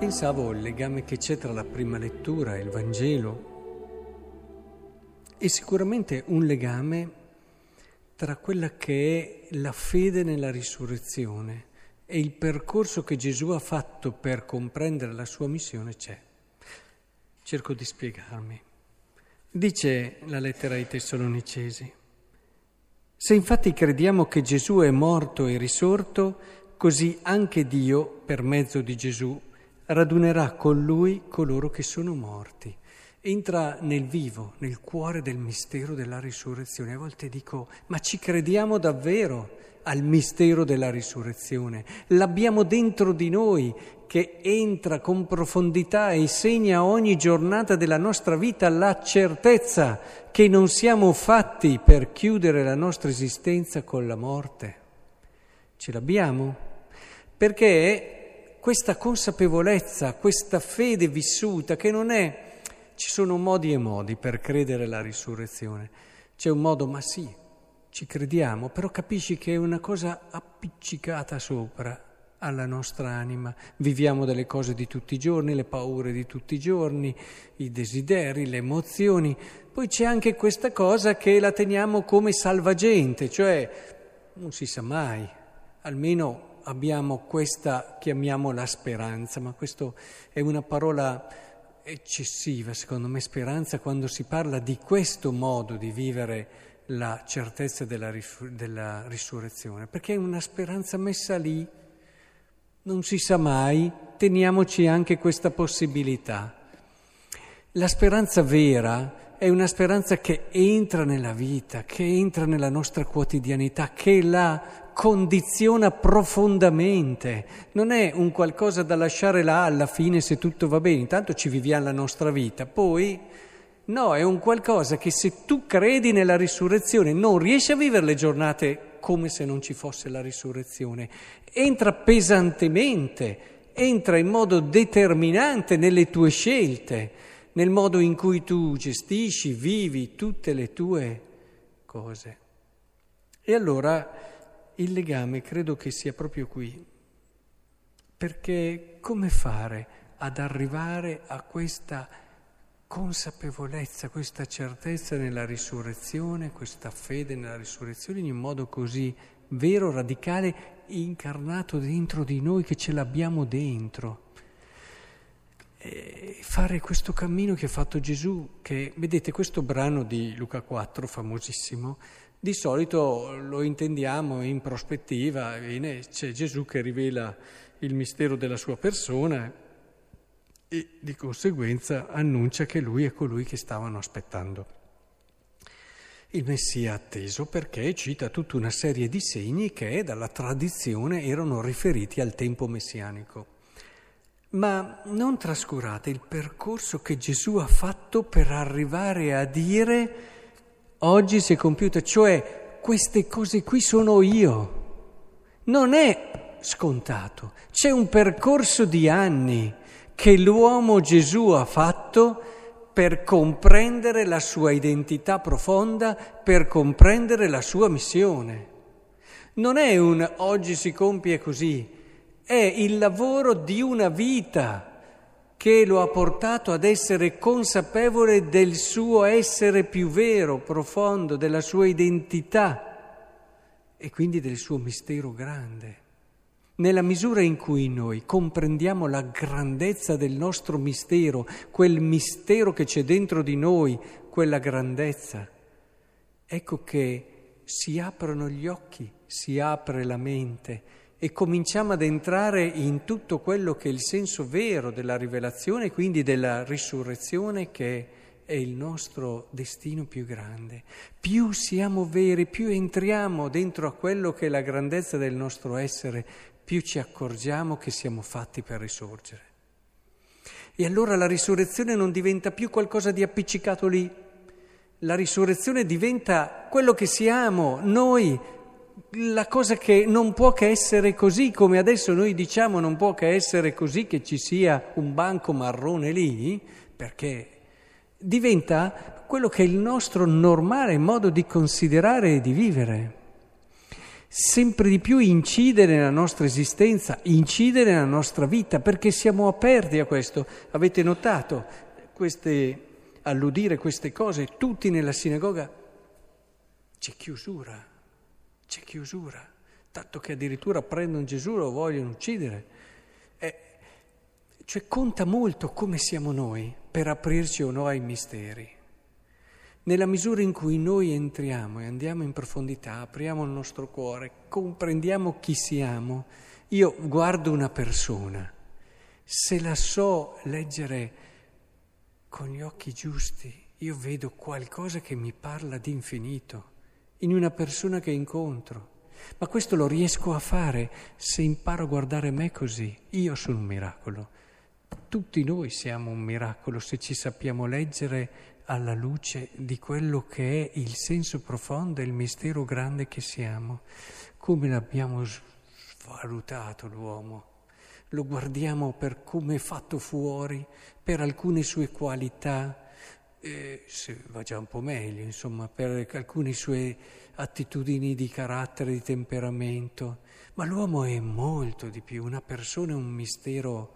Pensavo al legame che c'è tra la prima lettura e il Vangelo e sicuramente un legame tra quella che è la fede nella risurrezione e il percorso che Gesù ha fatto per comprendere la sua missione c'è. Cerco di spiegarmi. Dice la lettera ai Tessalonicesi, se infatti crediamo che Gesù è morto e risorto, così anche Dio, per mezzo di Gesù, radunerà con lui coloro che sono morti. Entra nel vivo, nel cuore del mistero della risurrezione. A volte dico, ma ci crediamo davvero al mistero della risurrezione? L'abbiamo dentro di noi che entra con profondità e segna ogni giornata della nostra vita la certezza che non siamo fatti per chiudere la nostra esistenza con la morte. Ce l'abbiamo? Perché questa consapevolezza, questa fede vissuta che non è... Ci sono modi e modi per credere alla risurrezione. C'è un modo, ma sì, ci crediamo, però capisci che è una cosa appiccicata sopra alla nostra anima. Viviamo delle cose di tutti i giorni, le paure di tutti i giorni, i desideri, le emozioni. Poi c'è anche questa cosa che la teniamo come salvagente, cioè non si sa mai, almeno abbiamo questa, chiamiamola speranza, ma questa è una parola eccessiva, secondo me, speranza, quando si parla di questo modo di vivere la certezza della, della risurrezione, perché è una speranza messa lì, non si sa mai, teniamoci anche questa possibilità. La speranza vera è una speranza che entra nella vita, che entra nella nostra quotidianità, che la condiziona profondamente, non è un qualcosa da lasciare là alla fine se tutto va bene, intanto ci viviamo la nostra vita, poi no, è un qualcosa che se tu credi nella risurrezione non riesci a vivere le giornate come se non ci fosse la risurrezione, entra pesantemente, entra in modo determinante nelle tue scelte, nel modo in cui tu gestisci, vivi tutte le tue cose. E allora il legame credo che sia proprio qui, perché come fare ad arrivare a questa consapevolezza, questa certezza nella risurrezione, questa fede nella risurrezione in un modo così vero, radicale, incarnato dentro di noi, che ce l'abbiamo dentro. E fare questo cammino che ha fatto Gesù, che vedete questo brano di Luca 4, famosissimo, di solito lo intendiamo in prospettiva, viene, c'è Gesù che rivela il mistero della sua persona e di conseguenza annuncia che lui è colui che stavano aspettando. Il Messia atteso perché cita tutta una serie di segni che dalla tradizione erano riferiti al tempo messianico. Ma non trascurate il percorso che Gesù ha fatto per arrivare a dire oggi si è compiuta, cioè queste cose qui sono io. Non è scontato, c'è un percorso di anni che l'uomo Gesù ha fatto per comprendere la sua identità profonda, per comprendere la sua missione. Non è un oggi si compie così, è il lavoro di una vita che lo ha portato ad essere consapevole del suo essere più vero, profondo, della sua identità e quindi del suo mistero grande. Nella misura in cui noi comprendiamo la grandezza del nostro mistero, quel mistero che c'è dentro di noi, quella grandezza, ecco che si aprono gli occhi, si apre la mente e cominciamo ad entrare in tutto quello che è il senso vero della rivelazione, quindi della risurrezione che è il nostro destino più grande. Più siamo veri, più entriamo dentro a quello che è la grandezza del nostro essere, più ci accorgiamo che siamo fatti per risorgere. E allora la risurrezione non diventa più qualcosa di appiccicato lì, la risurrezione diventa quello che siamo, noi, la cosa che non può che essere così, come adesso noi diciamo non può che essere così che ci sia un banco marrone lì, perché diventa quello che è il nostro normale modo di considerare e di vivere. sempre di più incide nella nostra esistenza, incide nella nostra vita, perché siamo aperti a questo. Avete notato queste, all'udire queste cose, tutti nella sinagoga, c'è chiusura, c'è chiusura, tanto che addirittura prendono Gesù e lo vogliono uccidere. Eh, cioè conta molto come siamo noi per aprirci o no ai misteri. Nella misura in cui noi entriamo e andiamo in profondità, apriamo il nostro cuore, comprendiamo chi siamo, io guardo una persona, se la so leggere con gli occhi giusti, io vedo qualcosa che mi parla di infinito in una persona che incontro. Ma questo lo riesco a fare se imparo a guardare me così. Io sono un miracolo. Tutti noi siamo un miracolo se ci sappiamo leggere alla luce di quello che è il senso profondo e il mistero grande che siamo. Come l'abbiamo svalutato l'uomo? Lo guardiamo per come è fatto fuori, per alcune sue qualità, eh, va già un po' meglio, insomma, per alcune sue attitudini di carattere, di temperamento, ma l'uomo è molto di più, una persona è un mistero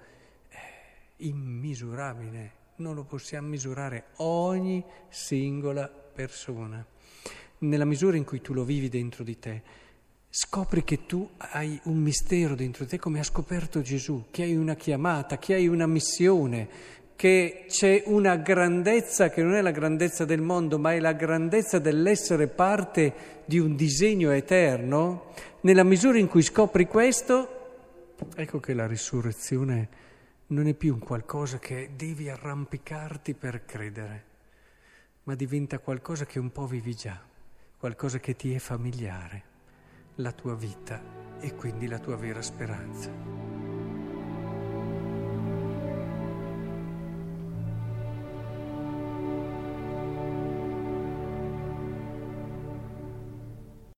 eh, immisurabile non lo possiamo misurare ogni singola persona. Nella misura in cui tu lo vivi dentro di te, scopri che tu hai un mistero dentro di te come ha scoperto Gesù, che hai una chiamata, che hai una missione, che c'è una grandezza che non è la grandezza del mondo, ma è la grandezza dell'essere parte di un disegno eterno. Nella misura in cui scopri questo, ecco che la risurrezione non è più un qualcosa che devi arrampicarti per credere, ma diventa qualcosa che un po' vivi già, qualcosa che ti è familiare, la tua vita e quindi la tua vera speranza.